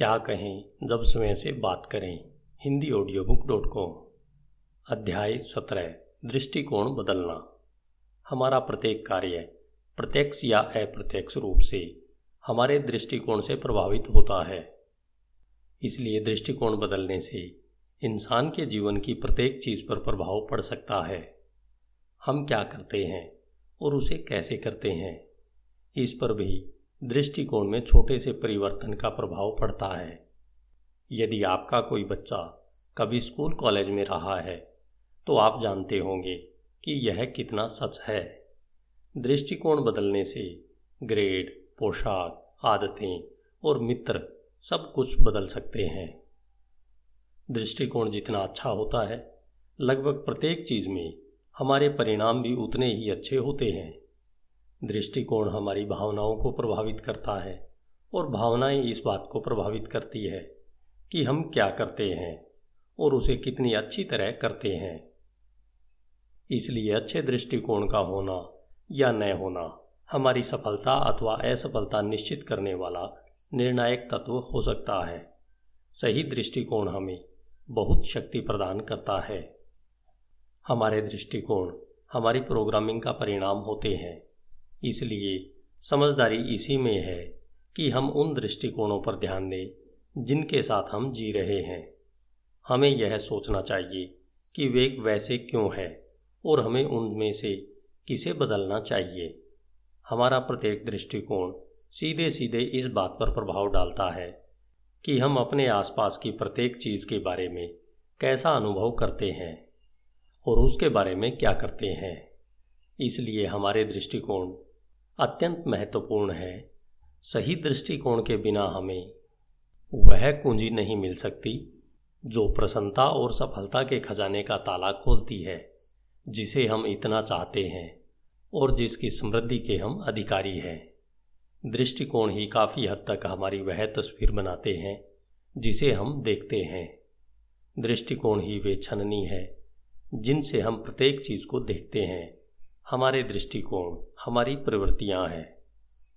क्या कहें, जब स्वयं से बात करें। Hindi audio book dot com अध्याय सत्रह, दृष्टिकोण बदलना। हमारा प्रत्येक कार्य प्रत्यक्ष या अप्रत्यक्ष रूप से हमारे दृष्टिकोण से प्रभावित होता है। इसलिए दृष्टिकोण बदलने से इंसान के जीवन की प्रत्येक चीज़ पर प्रभाव पड़ सकता है। हम क्या करते हैं और उसे कैसे करते हैं, इस पर भी दृष्टिकोण में छोटे से परिवर्तन का प्रभाव पड़ता है। यदि आपका कोई बच्चा कभी स्कूल कॉलेज में रहा है तो आप जानते होंगे कि यह कितना सच है। दृष्टिकोण बदलने से ग्रेड, पोशाक, आदतें और मित्र सब कुछ बदल सकते हैं। दृष्टिकोण जितना अच्छा होता है, लगभग प्रत्येक चीज़ में हमारे परिणाम भी उतने ही अच्छे होते हैं। दृष्टिकोण हमारी भावनाओं को प्रभावित करता है और भावनाएँ इस बात को प्रभावित करती है कि हम क्या करते हैं और उसे कितनी अच्छी तरह करते हैं। इसलिए अच्छे दृष्टिकोण का होना या न होना हमारी सफलता अथवा असफलता निश्चित करने वाला निर्णायक तत्व हो सकता है। सही दृष्टिकोण हमें बहुत शक्ति प्रदान करता है। हमारे दृष्टिकोण हमारी प्रोग्रामिंग का परिणाम होते हैं। इसलिए समझदारी इसी में है कि हम उन दृष्टिकोणों पर ध्यान दें, जिनके साथ हम जी रहे हैं। हमें यह सोचना चाहिए कि वेग वैसे क्यों है और हमें उनमें से किसे बदलना चाहिए। हमारा प्रत्येक दृष्टिकोण सीधे सीधे इस बात पर प्रभाव डालता है कि हम अपने आसपास की प्रत्येक चीज़ के बारे में कैसा अनुभव करते हैं और उसके बारे में क्या करते हैं। इसलिए हमारे दृष्टिकोण अत्यंत महत्वपूर्ण है। सही दृष्टिकोण के बिना हमें वह कुंजी नहीं मिल सकती, जो प्रसन्नता और सफलता के खजाने का ताला खोलती है, जिसे हम इतना चाहते हैं और जिसकी समृद्धि के हम अधिकारी हैं। दृष्टिकोण ही काफ़ी हद तक हमारी वह तस्वीर बनाते हैं, जिसे हम देखते हैं। दृष्टिकोण ही वे छननी है, जिनसे हम प्रत्येक चीज़ को देखते हैं। हमारे दृष्टिकोण हमारी प्रवृत्तियाँ हैं।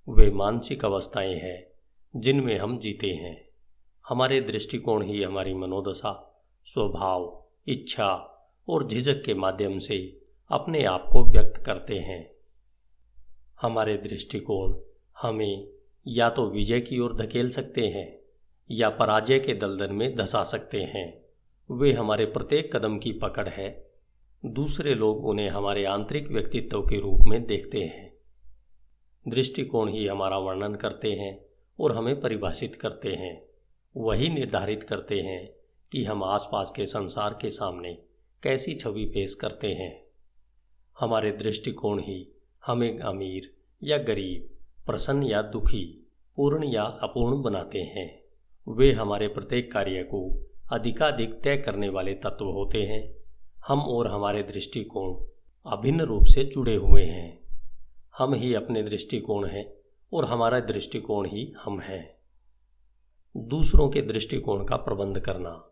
वे मानसिक अवस्थाएँ हैं, जिनमें हम जीते हैं। हमारे दृष्टिकोण ही हमारी मनोदशा, स्वभाव, इच्छा और झिझक के माध्यम से अपने आप को व्यक्त करते हैं। हमारे दृष्टिकोण हमें या तो विजय की ओर धकेल सकते हैं या पराजय के दलदल में धसा सकते हैं। वे हमारे प्रत्येक कदम की पकड़ है। दूसरे लोग उन्हें हमारे आंतरिक व्यक्तित्व के रूप में देखते हैं। दृष्टिकोण ही हमारा वर्णन करते हैं और हमें परिभाषित करते हैं। वही निर्धारित करते हैं कि हम आसपास के संसार के सामने कैसी छवि पेश करते हैं। हमारे दृष्टिकोण ही हमें अमीर या गरीब, प्रसन्न या दुखी, पूर्ण या अपूर्ण बनाते हैं। वे हमारे प्रत्येक कार्य को अधिकाधिक तय करने वाले तत्व होते हैं। हम और हमारे दृष्टिकोण अभिन्न रूप से जुड़े हुए हैं। हम ही अपने दृष्टिकोण हैं और हमारा दृष्टिकोण ही हम हैं। दूसरों के दृष्टिकोण का प्रबंध करना।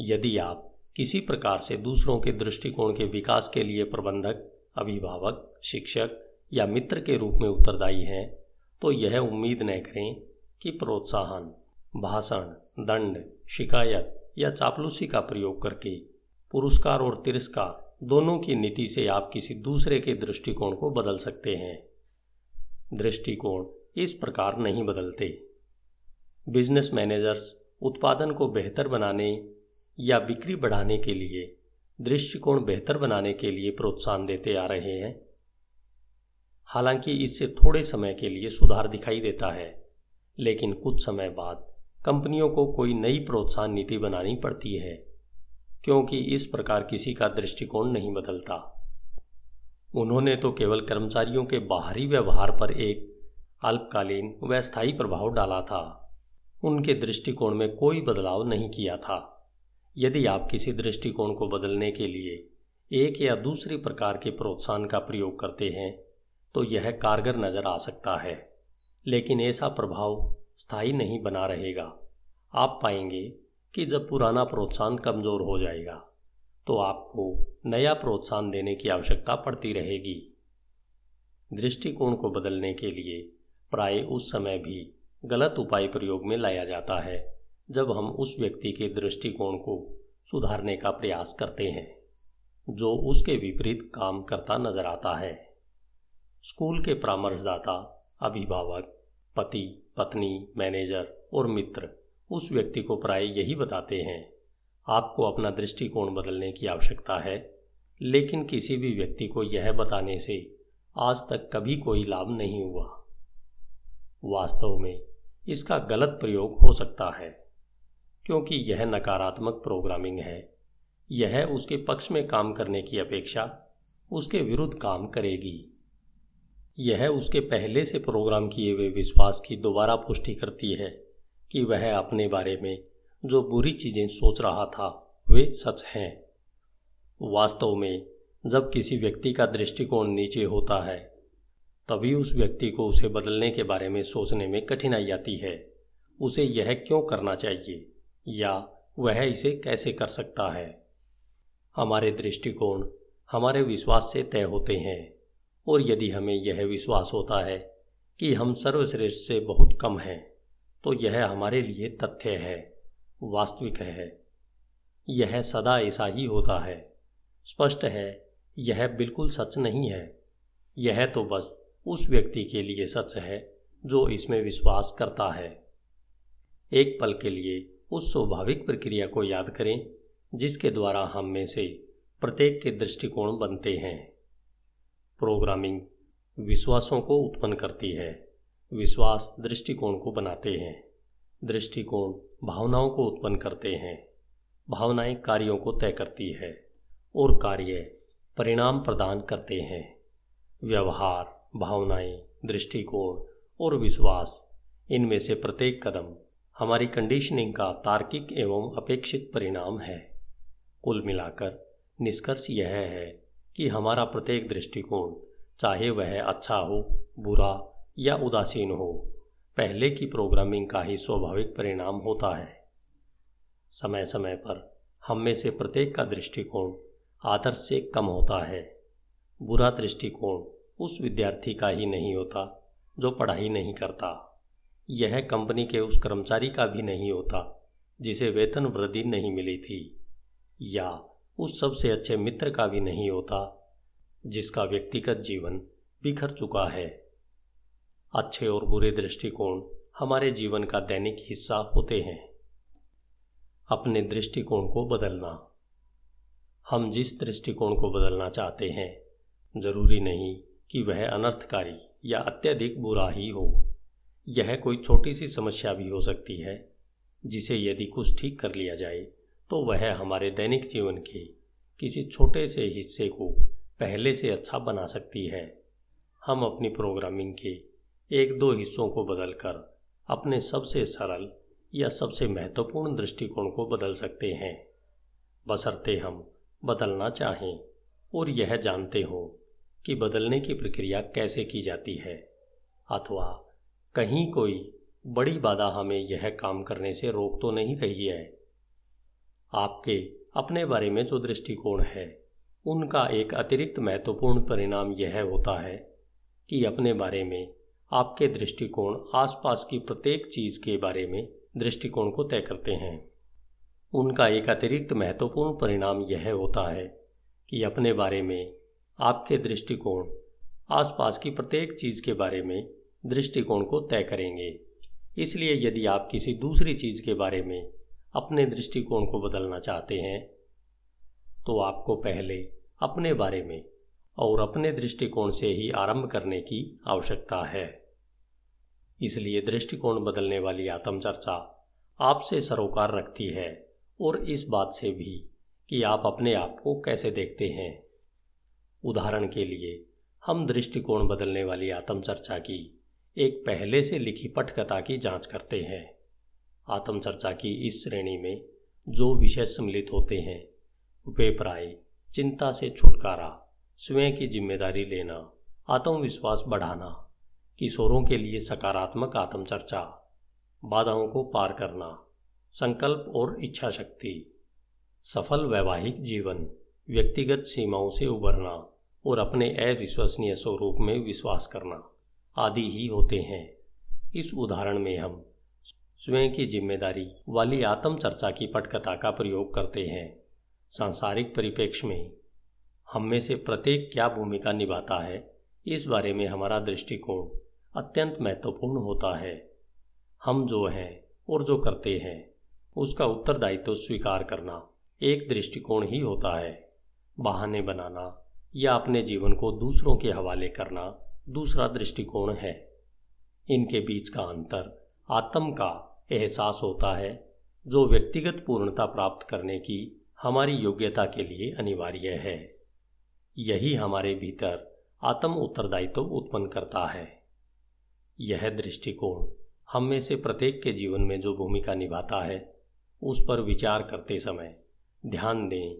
यदि आप किसी प्रकार से दूसरों के दृष्टिकोण के विकास के लिए प्रबंधक, अभिभावक, शिक्षक या मित्र के रूप में उत्तरदायी हैं तो यह उम्मीद न करें कि प्रोत्साहन, भाषण, दंड, शिकायत या चापलूसी का प्रयोग करके पुरस्कार और तिरस्कार दोनों की नीति से आप किसी दूसरे के दृष्टिकोण को बदल सकते हैं। दृष्टिकोण इस प्रकार नहीं बदलते। बिज़नेस मैनेजर्स उत्पादन को बेहतर बनाने या बिक्री बढ़ाने के लिए दृष्टिकोण बेहतर बनाने के लिए प्रोत्साहन देते आ रहे हैं। हालाँकि इससे थोड़े समय के लिए सुधार दिखाई देता है, लेकिन कुछ समय बाद कंपनियों को कोई नई प्रोत्साहन नीति बनानी पड़ती है। क्योंकि इस प्रकार किसी का दृष्टिकोण नहीं बदलता। उन्होंने तो केवल कर्मचारियों के बाहरी व्यवहार पर एक अल्पकालीन व स्थायी प्रभाव डाला था। उनके दृष्टिकोण में कोई बदलाव नहीं किया था। यदि आप किसी दृष्टिकोण को बदलने के लिए एक या दूसरे प्रकार के प्रोत्साहन का प्रयोग करते हैं तो यह कारगर नज़र आ सकता है। लेकिन ऐसा प्रभाव स्थायी नहीं बना रहेगा। आप पाएँगे कि जब पुराना प्रोत्साहन कमज़ोर हो जाएगा तो आपको नया प्रोत्साहन देने की आवश्यकता पड़ती रहेगी। दृष्टिकोण को बदलने के लिए प्राय उस समय भी गलत उपाय प्रयोग में लाया जाता है, जब हम उस व्यक्ति के दृष्टिकोण को सुधारने का प्रयास करते हैं, जो उसके विपरीत काम करता नज़र आता है। स्कूल के परामर्शदाता, अभिभावक, पति, पत्नी, मैनेजर और मित्र उस व्यक्ति को प्राय यही बताते हैं, आपको अपना दृष्टिकोण बदलने की आवश्यकता है, लेकिन किसी भी व्यक्ति को यह बताने से आज तक कभी कोई लाभ नहीं हुआ। वास्तव में इसका गलत प्रयोग हो सकता है, क्योंकि यह नकारात्मक प्रोग्रामिंग है। यह उसके पक्ष में काम करने की अपेक्षा उसके विरुद्ध काम करेगी। यह उसके पहले से प्रोग्राम किए हुए विश्वास की दोबारा पुष्टि करती है। कि वह अपने बारे में जो बुरी चीज़ें सोच रहा था, वे सच हैं। वास्तव में, जब किसी व्यक्ति का दृष्टिकोण नीचे होता है, तभी उस व्यक्ति को उसे बदलने के बारे में सोचने में कठिनाई आती है। उसे यह क्यों करना चाहिए? या वह इसे कैसे कर सकता है? हमारे दृष्टिकोण हमारे विश्वास से तय होते हैं, और यदि हमें यह विश्वास होता है कि हम सर्वश्रेष्ठ से बहुत कम हैं तो यह हमारे लिए तथ्य है, वास्तविक है। यह सदा ऐसा ही होता है। स्पष्ट है, यह बिल्कुल सच नहीं है। यह तो बस उस व्यक्ति के लिए सच है, जो इसमें विश्वास करता है। एक पल के लिए उस स्वाभाविक प्रक्रिया को याद करें, जिसके द्वारा हम में से प्रत्येक के दृष्टिकोण बनते हैं। प्रोग्रामिंग विश्वासों को उत्पन्न करती है। विश्वास दृष्टिकोण को बनाते हैं। दृष्टिकोण भावनाओं को उत्पन्न करते हैं। भावनाएँ कार्यों को तय करती है और कार्य परिणाम प्रदान करते हैं। व्यवहार, भावनाएँ, दृष्टिकोण और विश्वास, इनमें से प्रत्येक कदम हमारी कंडीशनिंग का तार्किक एवं अपेक्षित परिणाम है। कुल मिलाकर निष्कर्ष यह है कि हमारा प्रत्येक दृष्टिकोण, चाहे वह अच्छा हो, बुरा या उदासीन हो। पहले की प्रोग्रामिंग का ही स्वाभाविक परिणाम होता है। समय समय पर हम में से प्रत्येक का दृष्टिकोण आदर्श से कम होता है। बुरा दृष्टिकोण उस विद्यार्थी का ही नहीं होता, जो पढ़ाई नहीं करता। यह कंपनी के उस कर्मचारी का भी नहीं होता, जिसे वेतन वृद्धि नहीं मिली थी, या उस सबसे अच्छे मित्र का भी नहीं होता, जिसका व्यक्तिगत जीवन बिखर चुका है। अच्छे और बुरे दृष्टिकोण हमारे जीवन का दैनिक हिस्सा होते हैं। अपने दृष्टिकोण को बदलना। हम जिस दृष्टिकोण को बदलना चाहते हैं, ज़रूरी नहीं कि वह अनर्थकारी या अत्यधिक बुरा ही हो। यह कोई छोटी सी समस्या भी हो सकती है, जिसे यदि कुछ ठीक कर लिया जाए तो वह हमारे दैनिक जीवन के किसी छोटे से हिस्से को पहले से अच्छा बना सकती है। हम अपनी प्रोग्रामिंग के एक दो हिस्सों को बदलकर अपने सबसे सरल या सबसे महत्वपूर्ण दृष्टिकोण को बदल सकते हैं। बसरते हम बदलना चाहें और यह जानते हों कि बदलने की प्रक्रिया कैसे की जाती है। अथवा कहीं कोई बड़ी बाधा हमें यह काम करने से रोक तो नहीं रही है? आपके अपने बारे में जो दृष्टिकोण है, उनका एक अतिरिक्त महत्वपूर्ण परिणाम यह होता है कि अपने बारे में आपके दृष्टिकोण, आसपास की प्रत्येक चीज़ के बारे में दृष्टिकोण को तय करते हैं। उनका एक अतिरिक्त महत्वपूर्ण परिणाम यह होता है कि अपने बारे में, आपके दृष्टिकोण, आसपास की प्रत्येक चीज़ के बारे में दृष्टिकोण को तय करेंगे। इसलिए यदि आप किसी दूसरी चीज़ के बारे में अपने दृष्टिकोण को बदलना चाहते हैं तो आपको पहले अपने बारे में और अपने दृष्टिकोण से ही आरंभ करने की आवश्यकता है। इसलिए दृष्टिकोण बदलने वाली आत्मचर्चा आपसे सरोकार रखती है और इस बात से भी कि आप अपने आप को कैसे देखते हैं। उदाहरण के लिए, हम दृष्टिकोण बदलने वाली आत्मचर्चा की एक पहले से लिखी पटकथा की जाँच करते हैं। आत्मचर्चा की इस श्रेणी में जो विषय सम्मिलित होते हैं, वे प्राय चिंता से छुटकारा, स्वयं की ज़िम्मेदारी लेना, आत्मविश्वास बढ़ाना किशोरों के लिए सकारात्मक आत्मचर्चा, बाधाओं को पार करना, संकल्प और इच्छा शक्ति सफल वैवाहिक जीवन, व्यक्तिगत सीमाओं से उबरना और अपने अविश्वसनीय स्वरूप में विश्वास करना आदि ही होते हैं। इस उदाहरण में हम स्वयं की ज़िम्मेदारी वाली आत्म चर्चा की पटकथा का प्रयोग करते हैं। सांसारिक परिप्रेक्ष्य में हम में से प्रत्येक क्या भूमिका निभाता है इस बारे में हमारा दृष्टिकोण अत्यंत महत्वपूर्ण होता है। हम जो हैं और जो करते हैं, उसका उत्तरदायित्व स्वीकार करना एक दृष्टिकोण ही होता है। बहाने बनाना या अपने जीवन को दूसरों के हवाले करना दूसरा दृष्टिकोण है। इनके बीच का अंतर आत्म का एहसास होता है, जो व्यक्तिगत पूर्णता प्राप्त करने की हमारी योग्यता के लिए अनिवार्य है। यही हमारे भीतर आत्म उत्तरदायित्व उत्पन्न करता है। यह दृष्टिकोण हम में से प्रत्येक के जीवन में जो भूमिका निभाता है, उस पर विचार करते समय ध्यान दें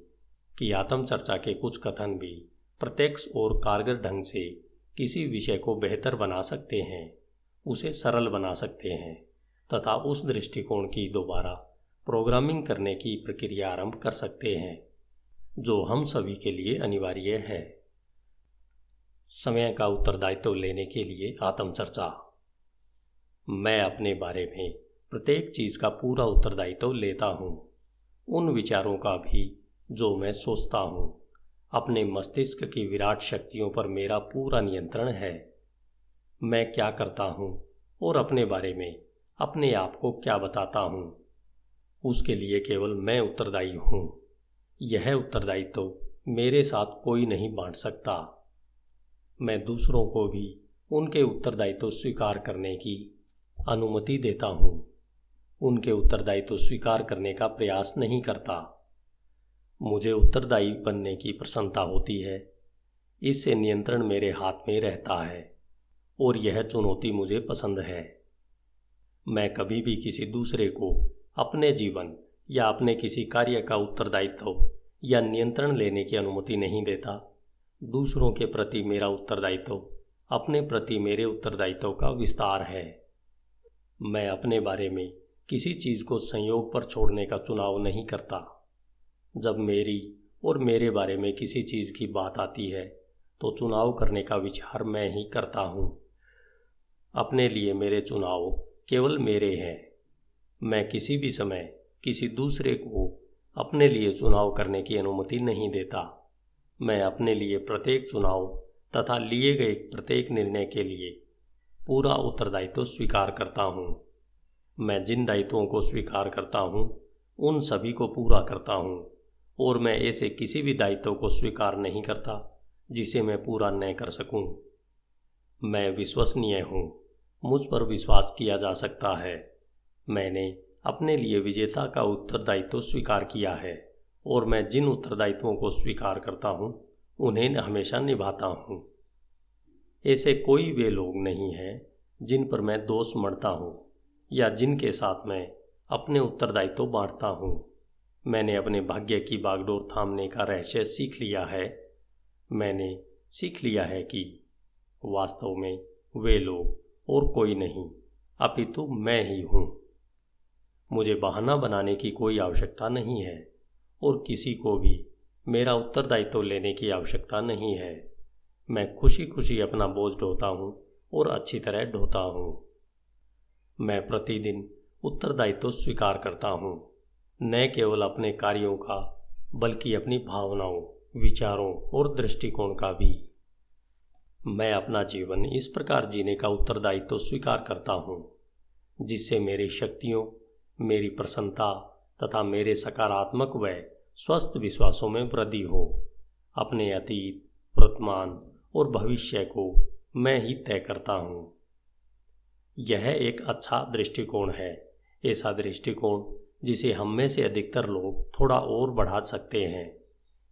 कि आत्म चर्चा के कुछ कथन भी प्रत्यक्ष और कारगर ढंग से किसी विषय को बेहतर बना सकते हैं, उसे सरल बना सकते हैं, तथा उस दृष्टिकोण की दोबारा प्रोग्रामिंग करने की प्रक्रिया आरंभ कर सकते हैं, जो हम सभी के लिए अनिवार्य है। समय का उत्तरदायित्व लेने के लिए आत्मचर्चा। मैं अपने बारे में प्रत्येक चीज़ का पूरा उत्तरदायित्व लेता हूँ। उन विचारों का भी जो मैं सोचता हूँ। अपने मस्तिष्क की विराट शक्तियों पर मेरा पूरा नियंत्रण है। मैं क्या करता हूँ और अपने बारे में अपने आप को क्या बताता हूँ। उसके लिए केवल मैं उत्तरदायी हूँ। यह उत्तरदायित्व तो मेरे साथ कोई नहीं बांट सकता। मैं दूसरों को भी उनके उत्तरदायित्व स्वीकार करने की अनुमति देता हूँ। उनके उत्तरदायित्व स्वीकार करने का प्रयास नहीं करता। मुझे उत्तरदायी बनने की प्रसन्नता होती है। इससे नियंत्रण मेरे हाथ में रहता है और यह चुनौती मुझे पसंद है। मैं कभी भी किसी दूसरे को अपने जीवन या अपने किसी कार्य का उत्तरदायित्व या नियंत्रण लेने की अनुमति नहीं देता। दूसरों के प्रति मेरा उत्तरदायित्व, अपने प्रति मेरे उत्तरदायित्व का विस्तार है। मैं अपने बारे में किसी चीज़ को संयोग पर छोड़ने का चुनाव नहीं करता। जब मेरी और मेरे बारे में किसी चीज़ की बात आती है तो चुनाव करने का विचार मैं ही करता हूँ। अपने लिए मेरे चुनाव केवल मेरे हैं। मैं किसी भी समय किसी दूसरे को अपने लिए चुनाव करने की अनुमति नहीं देता। मैं अपने लिए प्रत्येक चुनाव तथा लिए गए प्रत्येक निर्णय के लिए पूरा उत्तरदायित्व स्वीकार करता हूँ। मैं जिन दायित्वों को स्वीकार करता हूँ, उन सभी को पूरा करता हूँ और मैं ऐसे किसी भी दायित्व को स्वीकार नहीं करता जिसे मैं पूरा न कर सकूँ। मैं विश्वसनीय हूँ, मुझ पर विश्वास किया जा सकता है। मैंने अपने लिए विजेता का उत्तरदायित्व स्वीकार किया है। और मैं जिन उत्तरदायित्वों को स्वीकार करता हूँ, उन्हें हमेशा निभाता हूँ। ऐसे कोई वे लोग नहीं हैं जिन पर मैं दोष मरता हूँ, या जिनके साथ मैं अपने उत्तरदायित्व बांटता हूँ। मैंने अपने भाग्य की बागडोर थामने का रहस्य सीख लिया है। मैंने सीख लिया है कि वास्तव में वे लोग और कोई नहीं, अपितु मैं ही हूँ। मुझे बहाना बनाने की कोई आवश्यकता नहीं है। और किसी को भी मेरा उत्तरदायित्व लेने की आवश्यकता नहीं है। मैं खुशी खुशी अपना बोझ ढोता हूँ और अच्छी तरह ढोता हूँ। मैं प्रतिदिन उत्तरदायित्व स्वीकार करता हूँ। न केवल अपने कार्यों का, बल्कि अपनी भावनाओं, विचारों और दृष्टिकोण का भी। मैं अपना जीवन इस प्रकार जीने का उत्तरदायित्व स्वीकार करता हूँ, जिससे मेरी शक्तियों, मेरी प्रसन्नता तथा मेरे सकारात्मक व स्वस्थ विश्वासों में वृद्धि हो। अपने अतीत, वर्तमान और भविष्य को मैं ही तय करता हूँ। यह एक अच्छा दृष्टिकोण है। ऐसा दृष्टिकोण जिसे हम में से अधिकतर लोग थोड़ा और बढ़ा सकते हैं।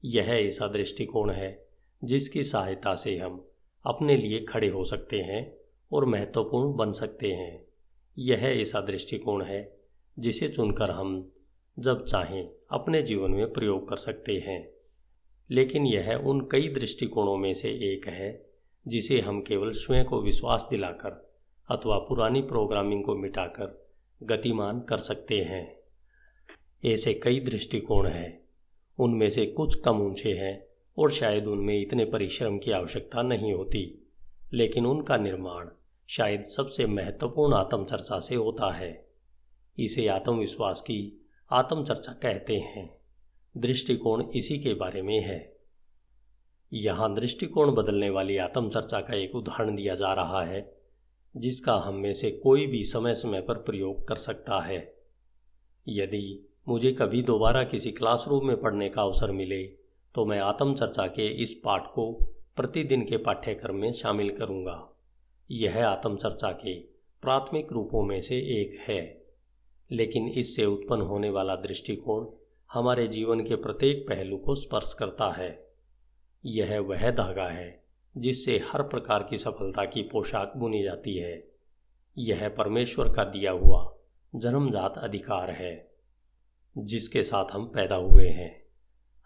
यह ऐसा दृष्टिकोण है जिसकी सहायता से हम अपने लिए खड़े हो सकते हैं और महत्वपूर्ण बन सकते हैं। यह ऐसा दृष्टिकोण है जिसे चुनकर हम जब चाहें अपने जीवन में प्रयोग कर सकते हैं। लेकिन यह उन कई दृष्टिकोणों में से एक है, जिसे हम केवल स्वयं को विश्वास दिलाकर अथवा पुरानी प्रोग्रामिंग को मिटाकर गतिमान कर सकते हैं। ऐसे कई दृष्टिकोण हैं। उनमें से कुछ कम ऊँचे हैं और शायद उनमें इतने परिश्रम की आवश्यकता नहीं होती, लेकिन उनका निर्माण शायद सबसे महत्वपूर्ण आत्मचर्चा से होता है। इसे आत्मविश्वास की आत्मचर्चा कहते हैं। दृष्टिकोण इसी के बारे में है। यहाँ दृष्टिकोण बदलने वाली आत्मचर्चा का एक उदाहरण दिया जा रहा है, जिसका हम में से कोई भी समय समय पर प्रयोग कर सकता है। यदि मुझे कभी दोबारा किसी क्लासरूम में पढ़ने का अवसर मिले तो मैं आत्मचर्चा के इस पाठ को प्रतिदिन के पाठ्यक्रम में शामिल करूँगा। यह आत्मचर्चा के प्राथमिक रूपों में से एक है। लेकिन इससे उत्पन्न होने वाला दृष्टिकोण हमारे जीवन के प्रत्येक पहलू को स्पर्श करता है। यह वह धागा है जिससे हर प्रकार की सफलता की पोशाक बुनी जाती है। यह परमेश्वर का दिया हुआ जन्मजात अधिकार है, जिसके साथ हम पैदा हुए हैं।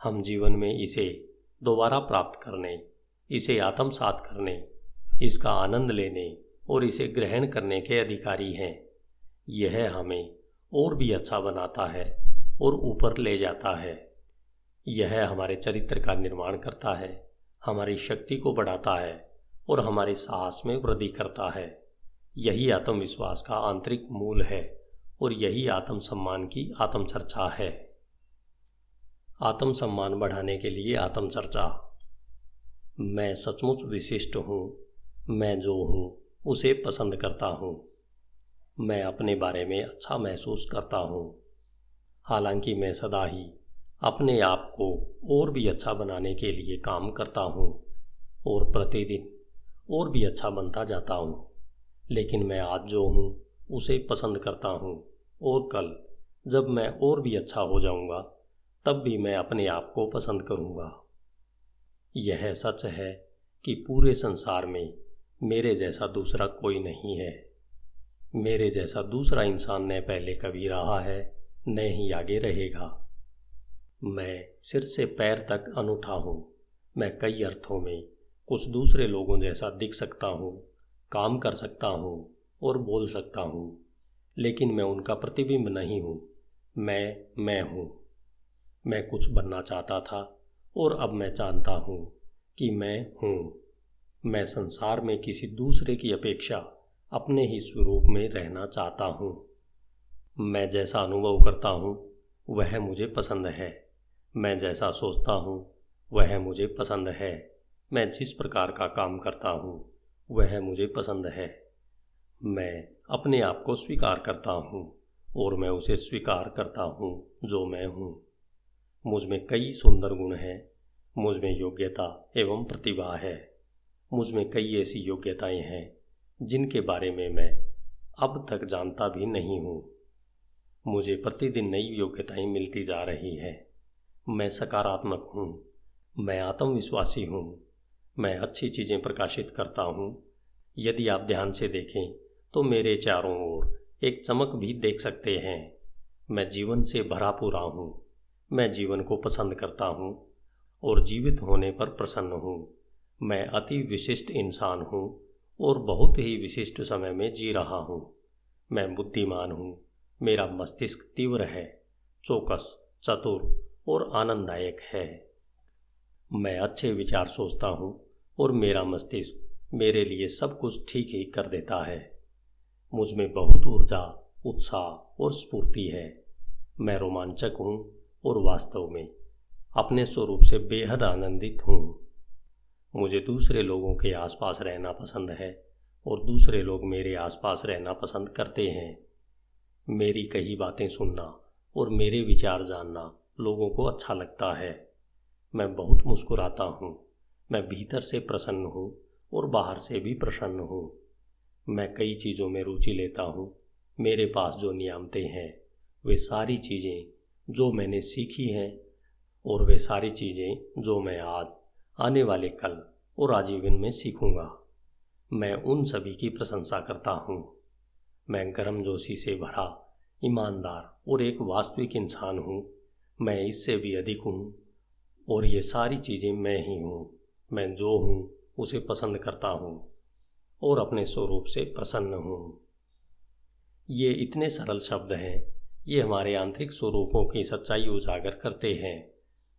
हम जीवन में इसे दोबारा प्राप्त करने, इसे आत्मसात करने, इसका आनंद लेने और इसे ग्रहण करने के अधिकारी हैं। यह हमें और भी अच्छा बनाता है और ऊपर ले जाता है। यह हमारे चरित्र का निर्माण करता है, हमारी शक्ति को बढ़ाता है और हमारे साहस में वृद्धि करता है। यही आत्मविश्वास का आंतरिक मूल है और यही आत्मसम्मान की आत्मचर्चा है। आत्मसम्मान बढ़ाने के लिए आत्मचर्चा। मैं सचमुच विशिष्ट हूँ, मैं जो हूँ, उसे पसंद करता हूँ। मैं अपने बारे में अच्छा महसूस करता हूँ। हालाँकि मैं सदा ही अपने आप को और भी अच्छा बनाने के लिए काम करता हूँ और प्रतिदिन और भी अच्छा बनता जाता हूँ। लेकिन मैं आज जो हूँ, उसे पसंद करता हूँ और कल जब मैं और भी अच्छा हो जाऊँगा, तब भी मैं अपने आप को पसंद करूँगा। यह सच है कि पूरे संसार में मेरे जैसा दूसरा कोई नहीं है। मेरे जैसा दूसरा इंसान न पहले कभी रहा है, न ही आगे रहेगा। मैं सिर से पैर तक अनूठा हूँ। मैं कई अर्थों में कुछ दूसरे लोगों जैसा दिख सकता हूँ, काम कर सकता हूँ और बोल सकता हूँ, लेकिन मैं उनका प्रतिबिंब नहीं हूँ। मैं मैं हूँ। मैं कुछ बनना चाहता था और अब मैं जानता हूँ कि मैं हूँ। मैं संसार में किसी दूसरे की अपेक्षा अपने ही स्वरूप में रहना चाहता हूँ। मैं जैसा अनुभव करता हूँ, वह मुझे पसंद है। मैं जैसा सोचता हूँ, वह मुझे पसंद है। मैं जिस प्रकार का काम करता हूँ, वह मुझे पसंद है। मैं अपने आप को स्वीकार करता हूँ और मैं उसे स्वीकार करता हूँ जो मैं हूँ। मुझमें कई सुंदर गुण हैं, मुझमें योग्यता एवं प्रतिभा है। मुझमें कई ऐसी योग्यताएँ हैं जिनके बारे में मैं अब तक जानता भी नहीं हूँ। मुझे प्रतिदिन नई योग्यताएँ मिलती जा रही है। मैं सकारात्मक हूँ। मैं आत्मविश्वासी हूँ। मैं अच्छी चीज़ें प्रकाशित करता हूँ। यदि आप ध्यान से देखें तो मेरे चारों ओर एक चमक भी देख सकते हैं। मैं जीवन से भरा पूरा हूँ। मैं जीवन को पसंद करता हूँ और जीवित होने पर प्रसन्न हूँ। मैं अति विशिष्ट इंसान हूँ। और बहुत ही विशिष्ट समय में जी रहा हूँ। मैं बुद्धिमान हूँ। मेरा मस्तिष्क तीव्र है, चौकस, चतुर और आनंददायक है। मैं अच्छे विचार सोचता हूँ और मेरा मस्तिष्क मेरे लिए सब कुछ ठीक ही कर देता है। मुझमें बहुत ऊर्जा, उत्साह और स्फूर्ति है। मैं रोमांचक हूँ और वास्तव में अपने स्वरूप से बेहद आनंदित हूँ। मुझे दूसरे लोगों के आसपास रहना पसंद है और दूसरे लोग मेरे आसपास रहना पसंद करते हैं। मेरी कही बातें सुनना और मेरे विचार जानना लोगों को अच्छा लगता है। मैं बहुत मुस्कुराता हूँ, मैं भीतर से प्रसन्न हूँ और बाहर से भी प्रसन्न हूँ। मैं कई चीज़ों में रुचि लेता हूँ, मेरे पास जो नियामतें हैं, वे सारी चीज़ें जो मैंने सीखी हैं और वे सारी चीज़ें जो मैं आज आने वाले कल और आजीवन में सीखूँगा। मैं उन सभी की प्रशंसा करता हूँ। मैं गर्म जोशी से भरा, ईमानदार और एक वास्तविक इंसान हूँ। मैं इससे भी अधिक हूँ और ये सारी चीज़ें मैं ही हूँ। मैं जो हूँ, उसे पसंद करता हूँ और अपने स्वरूप से प्रसन्न हूँ। ये इतने सरल शब्द हैं, ये हमारे आंतरिक स्वरूपों की सच्चाई उजागर करते हैं।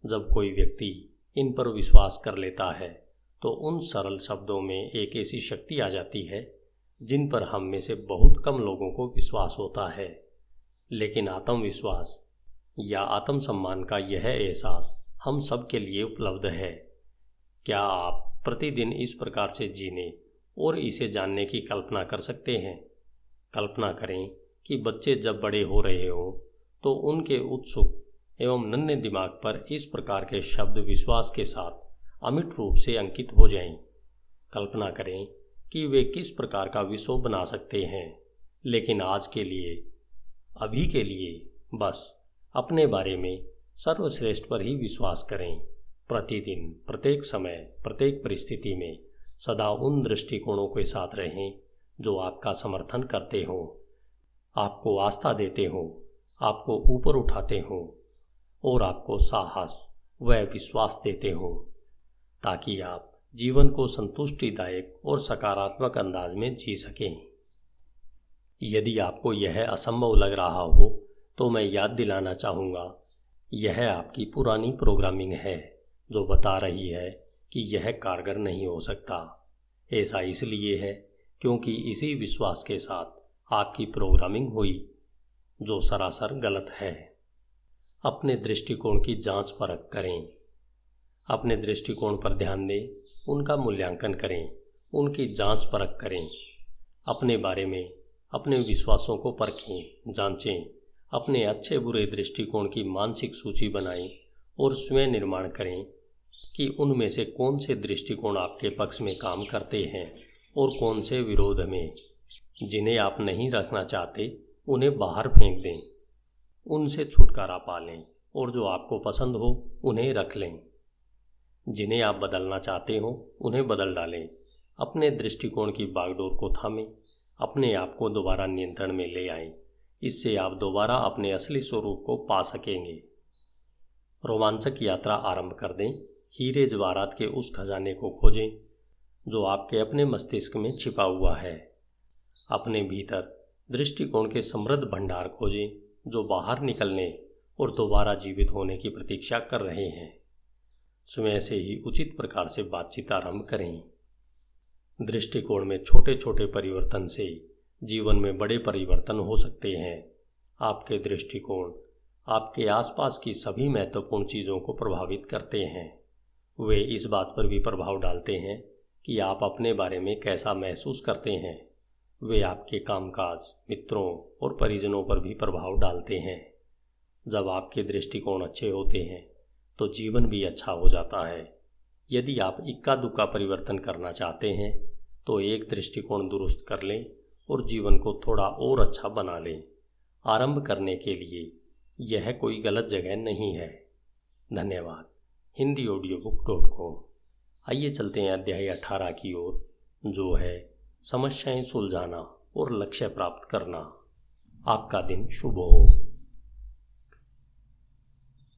जब कोई व्यक्ति इन पर विश्वास कर लेता है तो उन सरल शब्दों में एक ऐसी शक्ति आ जाती है, जिन पर हम में से बहुत कम लोगों को विश्वास होता है। लेकिन आत्मविश्वास या आत्मसम्मान का यह एहसास हम सब के लिए उपलब्ध है। क्या आप प्रतिदिन इस प्रकार से जीने और इसे जानने की कल्पना कर सकते हैं? कल्पना करें कि बच्चे जब बड़े हो रहे हों तो उनके उत्सुक एवं नन्हे दिमाग पर इस प्रकार के शब्द विश्वास के साथ अमिट रूप से अंकित हो जाएँ। कल्पना करें कि वे किस प्रकार का विश्व बना सकते हैं। लेकिन आज के लिए, अभी के लिए, बस अपने बारे में सर्वश्रेष्ठ पर ही विश्वास करें। प्रतिदिन, प्रत्येक समय, प्रत्येक परिस्थिति में सदा उन दृष्टिकोणों के साथ रहें जो आपका समर्थन करते हों। आपको आस्था देते हों, आपको ऊपर उठाते हों। और आपको साहस व विश्वास देते हों, ताकि आप जीवन को संतुष्टिदायक और सकारात्मक अंदाज में जी सकें। यदि आपको यह असंभव लग रहा हो तो मैं याद दिलाना चाहूँगा, यह आपकी पुरानी प्रोग्रामिंग है, जो बता रही है कि यह कारगर नहीं हो सकता। ऐसा इसलिए है, क्योंकि इसी विश्वास के साथ आपकी प्रोग्रामिंग हुई, जो सरासर गलत है। अपने दृष्टिकोण की जाँच परख करें। अपने दृष्टिकोण पर ध्यान दें, उनका मूल्यांकन करें, उनकी जाँच परख करें। अपने बारे में, अपने विश्वासों को परखें, जांचें, अपने अच्छे बुरे दृष्टिकोण की मानसिक सूची बनाएँ और स्वयं निर्माण करें कि उनमें से कौन से दृष्टिकोण आपके पक्ष में काम करते हैं और कौन से विरोध में। जिन्हें आप नहीं रखना चाहते, उन्हें बाहर फेंक दें। उनसे छुटकारा पा लें और जो आपको पसंद हो, उन्हें रख लें। जिन्हें आप बदलना चाहते हो, उन्हें बदल डालें। अपने दृष्टिकोण की बागडोर को थामें, अपने आप को दोबारा नियंत्रण में ले आएँ। इससे आप दोबारा अपने असली स्वरूप को पा सकेंगे। रोमांचक यात्रा आरंभ कर दें। हीरे जवाहरात के उस खजाने को खोजें, जो आपके अपने मस्तिष्क में छिपा हुआ है। अपने भीतर दृष्टिकोण के समृद्ध भंडार खोजें। जो बाहर निकलने और दोबारा जीवित होने की प्रतीक्षा कर रहे हैं। स्वयं से ही उचित प्रकार से बातचीत आरंभ करें। दृष्टिकोण में छोटे छोटे परिवर्तन से जीवन में बड़े परिवर्तन हो सकते हैं। आपके दृष्टिकोण आपके आसपास की सभी महत्वपूर्ण चीज़ों को प्रभावित करते हैं। वे इस बात पर भी प्रभाव डालते हैं कि आप अपने बारे में कैसा महसूस करते हैं। वे आपके कामकाज, मित्रों और परिजनों पर भी प्रभाव डालते हैं। जब आपके दृष्टिकोण अच्छे होते हैं तो जीवन भी अच्छा हो जाता है। यदि आप इक्का दुक्का परिवर्तन करना चाहते हैं तो एक दृष्टिकोण दुरुस्त कर लें और जीवन को थोड़ा और अच्छा बना लें। आरंभ करने के लिए यह कोई गलत जगह नहीं है। धन्यवाद। Hindi audio book dot com आइए चलते हैं अध्याय अठारह की ओर, जो है समस्याएँ सुलझाना और लक्ष्य प्राप्त करना। आपका दिन शुभ हो।